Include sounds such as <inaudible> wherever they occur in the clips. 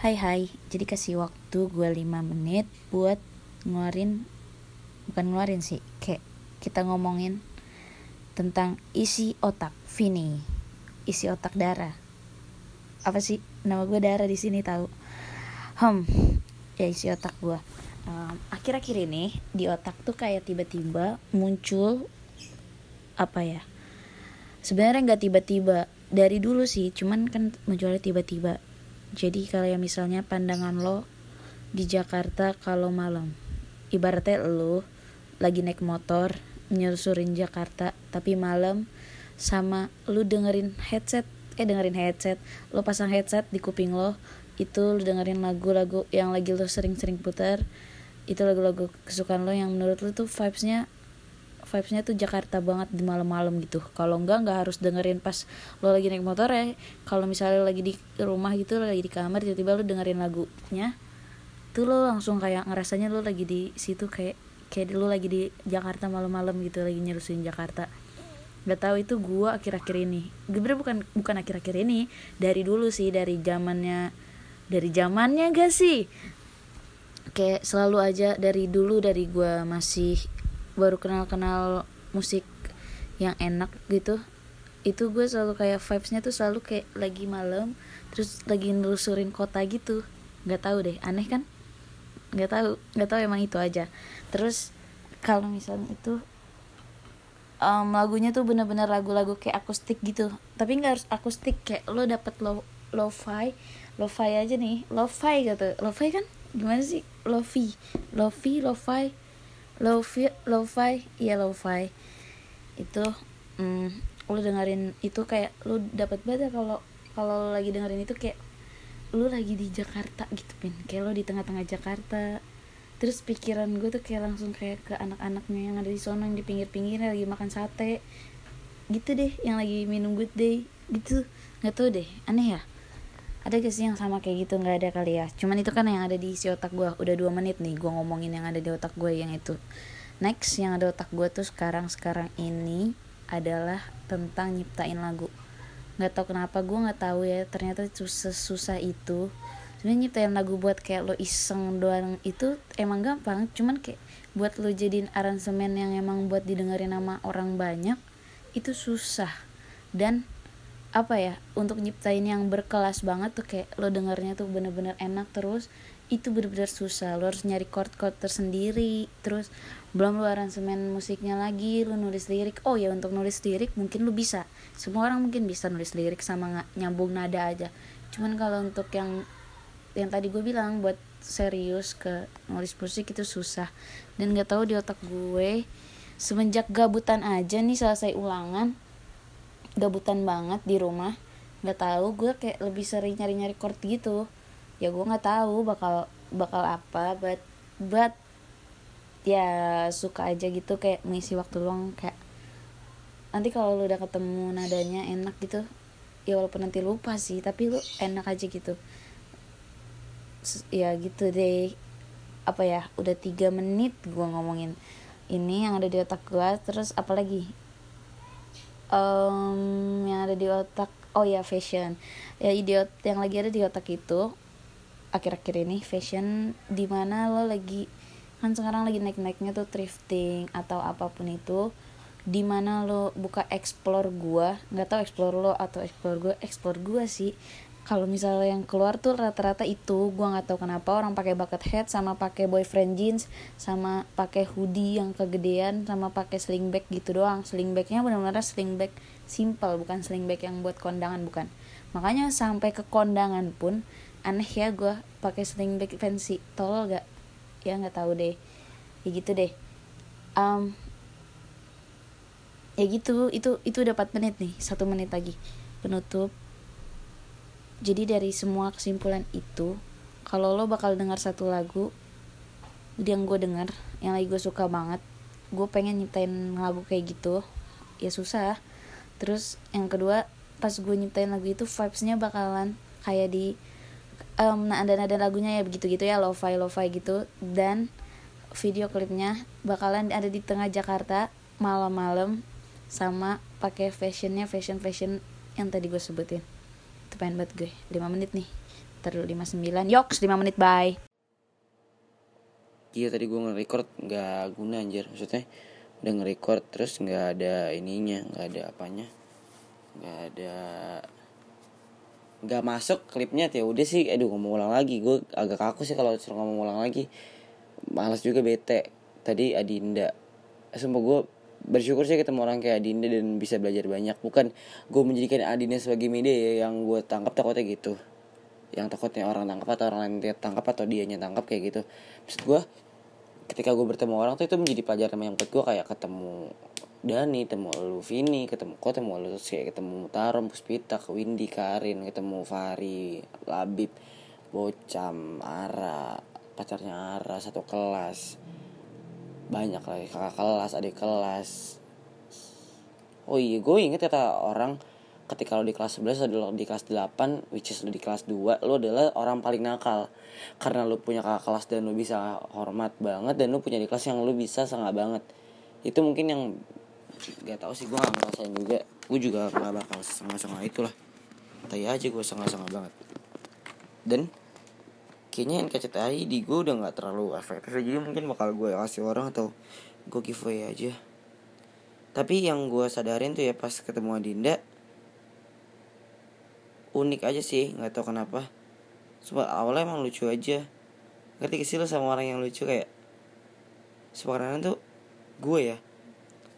Hai hai, jadi kasih waktu gue 5 menit buat ngeluarin Bukan ngeluarin sih, kayak kita ngomongin tentang isi otak Vini Isi otak darah Apa sih? Nama gue darah di sini tahu. Hmm, ya isi otak gue um, Akhir-akhir ini di otak tuh kayak tiba-tiba muncul Apa ya? Sebenarnya nggak tiba-tiba dari dulu sih, cuman kan munculnya tiba-tiba jadi ya misalnya pandangan lo di Jakarta kalau malam. Ibaratnya lo lagi naik motor nyusurin Jakarta tapi malam sama lu dengerin headset eh dengerin headset lo pasang headset di kuping lo itu lu dengerin lagu-lagu yang lagi lo sering-sering putar itu lagu-lagu kesukaan lo yang menurut lo tuh vibesnya vibesnya tuh Jakarta banget di malam-malam gitu. Kalau enggak nggak harus dengerin pas lo lagi naik motor ya. Kalau misalnya lagi di rumah gitu lagi di kamar tiba-tiba lo dengerin lagunya tuh lo langsung kayak ngerasanya lo lagi di situ kayak kayak lo lagi di Jakarta malam-malam gitu lagi nyerusin Jakarta. Nggak tahu itu gua akhir-akhir ini. Gue bukan bukan akhir-akhir ini dari dulu sih dari zamannya dari zamannya gak sih? Kayak selalu aja dari dulu dari gua masih baru kenal-kenal musik yang enak gitu itu gue selalu kayak vibesnya tuh selalu kayak lagi malam terus lagi nelusurin kota gitu. Nggak tahu deh aneh kan? Nggak tahu nggak tahu emang itu aja. Terus kalau misalnya itu um, lagunya tuh bener-bener lagu-lagu kayak akustik gitu. Tapi nggak harus akustik kayak lo dapet lo lo-fi lo-fi aja nih. Lo-fi gitu. Lo-fi kan gimana sih? Lo-fi. Lo-fi lo-fi lo-fi lo-fi iya lo-fi. Itu mm, lu dengerin itu kayak lu dapat banget kalau kalau lagi dengerin itu kayak lu lagi di Jakarta gitu pin kayak lu di tengah-tengah Jakarta. Terus pikiran gue tuh kayak langsung kayak ke anak-anaknya yang ada di sana yang di pinggir-pinggir lagi makan sate. Gitu deh yang lagi minum good day. Gitu. Nggak tau deh aneh ya ada gak sih yang sama kayak gitu? Nggak ada kali ya. Cuman itu kan yang ada di isi otak gue udah dua menit nih gue ngomongin yang ada di otak gue yang itu. Next yang ada otak gue tuh sekarang sekarang ini adalah tentang nyiptain lagu. Nggak tau kenapa gue nggak tahu ya. Ternyata susah susah itu. Sebenarnya nyiptain lagu buat kayak lo iseng doang itu emang gampang. Cuman kayak buat lo jadiin aransemen yang emang buat didengerin sama orang banyak itu susah. Dan apa ya untuk nyiptain yang berkelas banget tuh kayak lo dengarnya tuh bener-bener enak terus itu bener-bener susah. Lo harus nyari chord-chord tersendiri terus belum lo aransemen musiknya lagi lo nulis lirik. Oh ya untuk nulis lirik mungkin lo bisa. Semua orang mungkin bisa nulis lirik sama nyambung nada aja. Cuman kalau untuk yang yang tadi gue bilang buat serius ke nulis musik itu susah. Dan gak tahu di otak gue semenjak gabutan aja nih selesai ulangan gabutan banget di rumah. Nggak tahu gue kayak lebih sering nyari nyari chord gitu. Ya gue nggak tahu bakal bakal apa but but ya suka aja gitu kayak mengisi waktu luang kayak nanti kalau lu udah ketemu nadanya enak gitu ya walaupun nanti lupa sih tapi lu enak aja gitu. Ya gitu deh. Apa ya udah tiga menit gue ngomongin ini yang ada di otak gue terus apalagi um, yang ada di otak oh ya fashion. Ya idiot yang lagi ada di otak itu akhir-akhir ini fashion di mana lo lagi kan sekarang lagi naik-naiknya tuh thrifting atau apa pun itu di mana lo buka explore gua nggak tahu explore lo atau explore gua explore gua sih kalau misalnya yang keluar tuh rata-rata itu gua nggak tahu kenapa orang pakai bucket hat sama pakai boyfriend jeans sama pakai hoodie yang kegedean sama pakai sling bag gitu doang. Sling bagnya benar-benar sling bag simple bukan sling bag yang buat kondangan bukan. Makanya sampai ke kondangan pun aneh ya gua pakai sling bag fancy. Tolol gak ya nggak tahu deh. Ya gitu deh. Um, ya gitu itu itu udah 4 menit nih satu menit lagi. Penutup jadi dari semua kesimpulan itu kalau lo bakal dengar satu lagu yang gue denger yang lagi gue suka banget gue pengen nyiptain lagu kayak gitu ya susah. Terus yang kedua pas gue nyiptain lagu itu vibesnya bakalan kayak di um, ada nada lagunya ya begitu gitu ya lo-fi lo-fi gitu. Dan video klipnya bakalan ada di tengah Jakarta malam-malam sama pakai fashionnya fashion fashion yang tadi gue sebutin pengen banget gue. 5 menit nih. Terus 59 yoks 5 menit bye. Iya tadi gue nge-record nggak guna anjir. Maksudnya udah nge-record terus nggak ada ininya nggak ada apanya. Nggak ada nggak masuk klipnya ya udah sih. Aduh ngomong ulang lagi. Gue agak kaku sih kalau suruh ngomong ulang lagi. Malas juga bete. Tadi Adinda. Sumpah gue bersyukur sih ketemu orang kayak Adinda dan bisa belajar banyak. Bukan gue menjadikan Adinda sebagai media ya yang gue tangkap takutnya gitu. Yang takutnya orang tangkap atau orang lain tangkap atau dianya tangkap kayak gitu. Maksud gue ketika gue bertemu orang tuh itu menjadi pelajaran yang buat gue kayak ketemu Dani, ketemu lu Vini, ketemu kok ketemu lu? Terus kayak ketemu Mutarom, Puspita, Windy, Karin, ketemu Fari, Labib, Bocam, Ara, pacarnya Ara satu kelas. Banyak lagi kakak kelas, adik kelas. Oh iya, gue inget kata orang ketika lo di kelas 11 adalah di kelas 8 which is lo di kelas 2 lo adalah orang paling nakal. Karena lo punya kakak kelas dan lo bisa hormat banget dan lo punya di kelas yang lo bisa sangat banget. Itu mungkin yang gak tau sih gue gak ngerasain juga. Gue juga gak bakal setengah-setengah itulah. Tapi aja gue setengah-setengah banget. Dan kayaknya NKCTI di gue udah gak terlalu efektif jadi mungkin bakal gue kasih orang atau gue giveaway aja. Tapi yang gue sadarin tuh ya pas ketemu Adinda unik aja sih nggak tahu kenapa. Sebab awalnya emang lucu aja. Ngerti gak lo sama orang yang lucu? Kayak sekarang tuh gue ya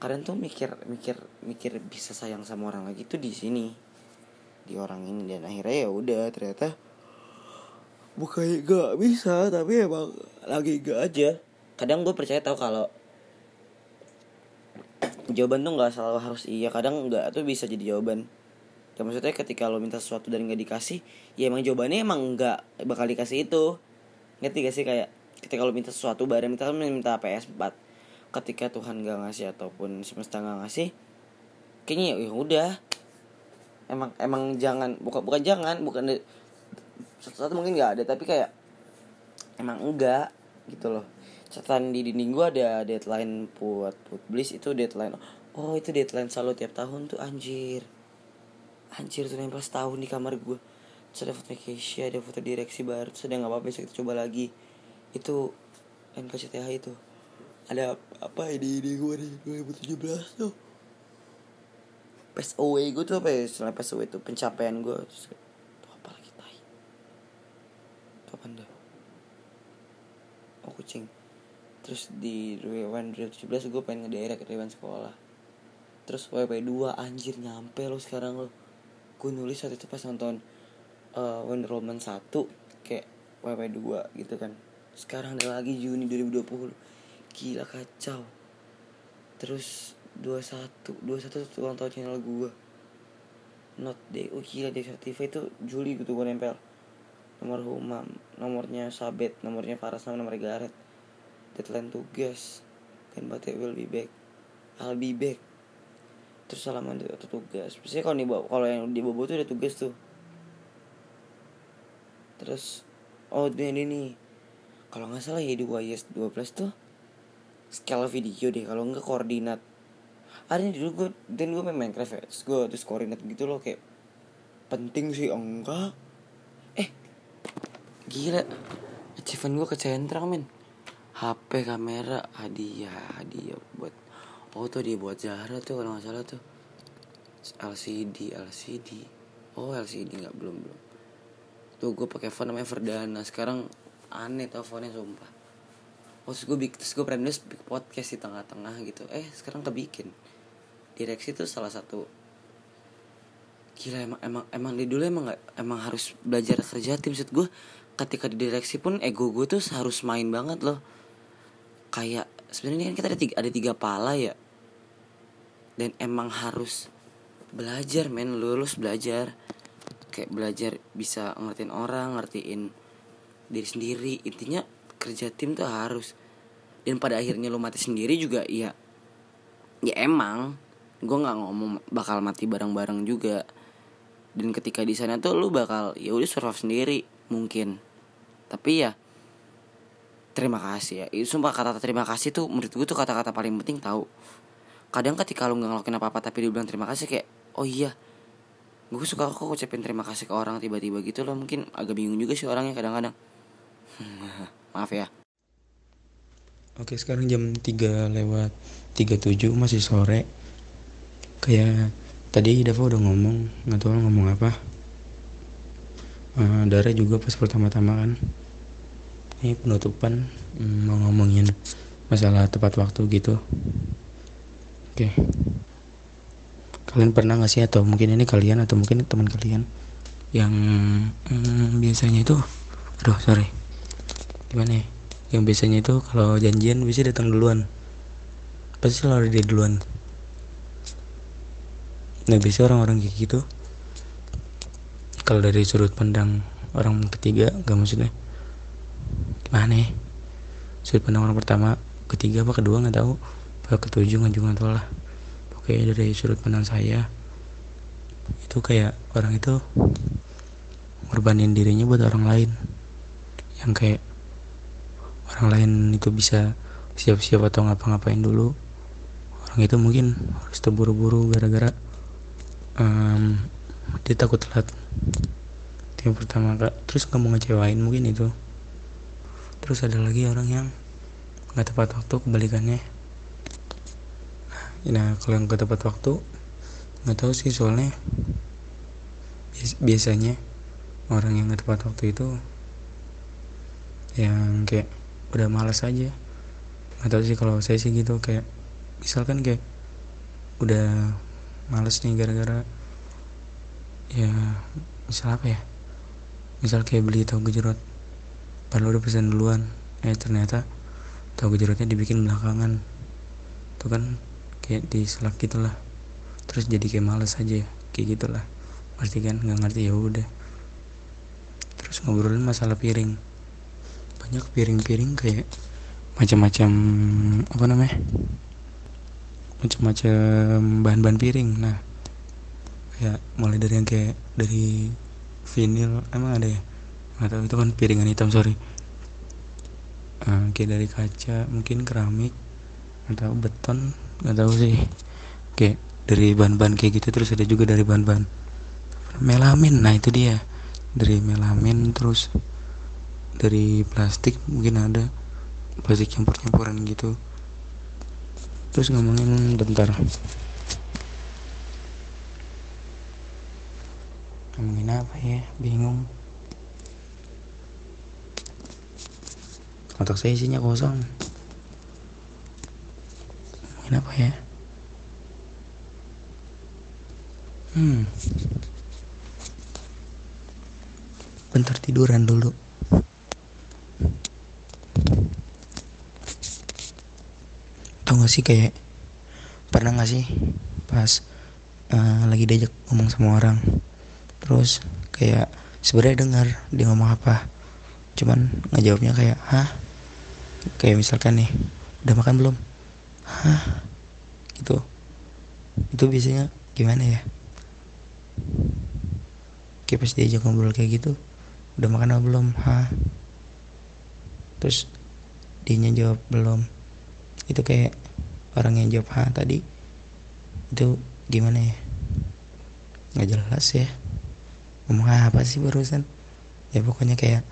kadang tuh mikir mikir mikir bisa sayang sama orang lagi tuh di sini di orang ini. Dan akhirnya ya udah ternyata bukan gak bisa tapi emang lagi gak aja. Kadang gue percaya tau kalau jawaban tuh nggak selalu harus iya. Kadang nggak tuh bisa jadi jawaban. Ya maksudnya ketika lo minta sesuatu dan nggak dikasih ya emang jawabannya emang nggak bakal dikasih itu. Ngerti gak sih? Kayak ketika lo minta sesuatu barang minta minta PS4 ketika Tuhan gak ngasih ataupun semesta gak ngasih kayaknya ya udah. Emang emang jangan bukan bukan jangan bukan satu-satu mungkin nggak ada tapi kayak emang enggak gitu loh. Catatan di dinding gua ada deadline buat publish itu deadline. Oh itu deadline selalu tiap tahun tuh anjir. Anjir tuh nempel setahun di kamar gue terus ada foto Keisha ada foto direksi baru terus nggak apa-apa besok kita coba lagi. Itu NKCTH itu. Ada apa ini di gue di 2017 tuh. PSOW gue tuh apa ya selain PSOW itu pencapaian gue terus kayak, tuh apa lagi tai tuh. Apa dah oh kucing. Terus di Rewan 2017 gue pengen ngedirect Rewan sekolah. Terus WP2 anjir nyampe lo sekarang lo gue nulis saat itu pas nonton uh, Wonder Woman 1 kayak WP2 gitu kan. Sekarang ada lagi Juni 2020 gila kacau. Terus 21 21 tuh ulang tahun channel gue not day oh gila day itu Juli gitu gue nempel. Nomor Humam nomornya Sabet nomornya Faras sama nomor Gareth. Deadline tugas. Dan batik will be back. I'll be back. Terus salaman atau tugas. Biasanya kalau nih kalau yang di bobo tuh ada tugas tuh. Terus oh ini nih. Kalau nggak salah ya di YS 12 tuh skala video deh. Kalau nggak koordinat. Ada nih dulu gue dan gue main Minecraft ya. Terus gue terus koordinat gitu loh kayak penting sih. Enggak gila. Achievement gue kecentrang men. HP kamera hadiah hadiah buat oh tuh dia buat Zahra tuh kalau nggak salah tuh. LCD LCD oh LCD nggak belum belum. Tuh gue pakai phone namanya Verdana sekarang aneh phone sumpah. Oh terus gue bikin terus gue pernah nulis podcast di tengah-tengah gitu. Eh sekarang kebikin. Direksi tuh salah satu. Gila emang emang emang di dulu emang gak, emang harus belajar kerja tim. Maksud gue ketika di direksi pun ego gue tuh harus main banget loh. Kayak sebenarnya kan kita ada tiga ada tiga pala ya. Dan emang harus belajar men. Lulus belajar. Kayak belajar bisa ngertiin orang ngertiin diri sendiri. Intinya kerja tim tuh harus. Dan pada akhirnya lo mati sendiri juga ya ya emang. Gue nggak ngomong bakal mati bareng-bareng juga. Dan ketika di sana tuh lo bakal ya udah survive sendiri mungkin. Tapi ya terima kasih ya. Itu sumpah kata, kata terima kasih tuh menurut gue tuh kata-kata paling penting tahu. Kadang ketika lo nggak ngelakuin apa-apa tapi dia bilang terima kasih kayak oh iya gue suka kok ucapin terima kasih ke orang tiba-tiba gitu loh. Mungkin agak bingung juga sih orangnya kadang-kadang. <laughs> Maaf ya. Oke sekarang jam 3 lewat 37 masih sore. Kayak tadi Dava udah ngomong nggak tahu ngomong apa uh, Dara juga pas pertama-tama kan. Ini penutupan hmm, mau ngomongin masalah tepat waktu gitu. Oke. Kalian pernah gak sih atau mungkin ini kalian atau mungkin teman kalian Yang hmm, biasanya itu Aduh sorry. Gimana ya? Yang biasanya itu kalau janjian bisa datang duluan. Pasti selalu dia duluan. Nah biasa orang-orang kayak gitu kalau dari sudut pandang orang ketiga gak maksudnya? Gimana ya? Sudut pandang orang pertama ketiga apa kedua nggak tahu. Apa ketujuh nggak juga tahu lah. Oke dari sudut pandang saya itu kayak orang itu ngorbanin dirinya buat orang lain. Yang kayak orang lain itu bisa siap-siap atau ngapa-ngapain dulu. Orang itu mungkin harus terburu-buru gara-gara um, dia takut telat. Yang pertama kak. Terus nggak mau ngecewain mungkin itu. Terus ada lagi orang yang nggak tepat waktu kebalikannya. Nah kalau yang nggak tepat waktu nggak tahu sih soalnya. Biasanya orang yang nggak tepat waktu itu yang kayak udah malas aja. Nggak tahu sih kalau saya sih gitu kayak misalkan kayak udah males nih gara-gara ya misal apa ya? Misal kayak beli tahu gejrot. Padahal udah pesan duluan. Eh ternyata tahu gejrotnya dibikin belakangan. Tuh kan kayak di selak gitulah. Terus jadi kayak males aja kayak gitulah. Pasti kan nggak ngerti ya udah. Terus ngobrolin masalah piring. Banyak piring-piring kayak macam-macam apa namanya? Macam-macam bahan-bahan piring. Nah kayak mulai dari yang kayak dari vinil emang ada ya? Tahu itu kan piringan hitam sorry. Uh, kayak dari kaca mungkin keramik atau beton nggak tahu sih. Kayak dari bahan-bahan kayak gitu terus ada juga dari bahan-bahan melamin. Nah itu dia. Dari melamin terus dari plastik mungkin ada. Plastik campur-campuran gitu. Terus ngomongin bentar ngomongin apa ya? Bingung. Otak saya isinya kosong. Ngomongin apa ya? Hmm. Bentar tiduran dulu. Tau gak sih kayak pernah gak sih pas uh, lagi diajak ngomong sama orang terus kayak sebenarnya dengar dia ngomong apa. Cuman ngejawabnya kayak hah? Kayak misalkan nih udah makan belum? Hah? Gitu. Itu biasanya gimana ya? Kayak pas diajak ngobrol kayak gitu udah makan apa belum? Hah? Terus dia jawab belum. Itu kayak orang yang jawab ha tadi itu gimana ya? Nggak jelas ya ngomong apa sih barusan? Ya pokoknya kayak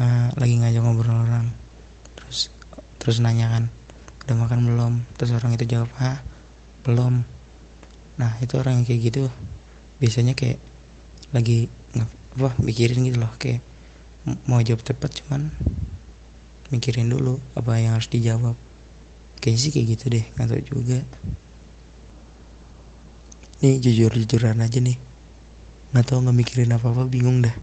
uh, lagi ngajak ngobrol orang. Terus terus nanya kan udah makan belum? Terus orang itu jawab ha belum. Nah itu orang yang kayak gitu biasanya kayak lagi apa mikirin gitu loh kayak mau jawab cepat cuman mikirin dulu apa yang harus dijawab. Kayaknya sih kayak gitu deh nggak tahu juga. Nih jujur jujuran aja nih nggak tahu nggak mikirin apa apa bingung dah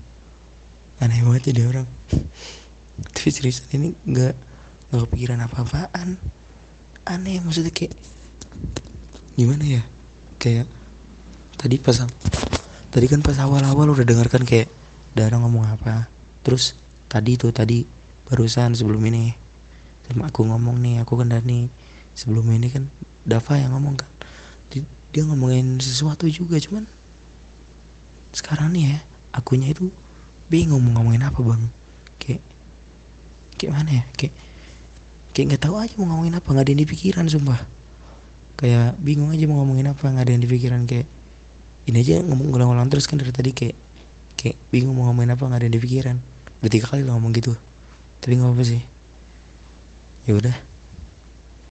aneh banget jadi orang. <laughs> Tapi seriusan ini nggak nggak kepikiran apa apaan aneh maksudnya kayak gimana ya? Kayak tadi pas tadi kan pas awal-awal udah dengarkan kayak Dara ngomong apa? Terus tadi tuh tadi barusan sebelum ini. Sama aku ngomong nih aku kan Dani sebelum ini kan Dava yang ngomong kan. Dia ngomongin sesuatu juga cuman sekarang nih ya akunya itu bingung mau ngomongin apa bang. Kayak kayak mana ya? Kayak kayak nggak tahu aja mau ngomongin apa nggak ada yang di pikiran sumpah. Kayak bingung aja mau ngomongin apa nggak ada yang di pikiran kayak ini aja ngomong ulang-ulang terus kan dari tadi kayak kayak bingung mau ngomongin apa nggak ada yang di pikiran. Udah tiga kali lo ngomong gitu. Tapi nggak apa sih. Ya udah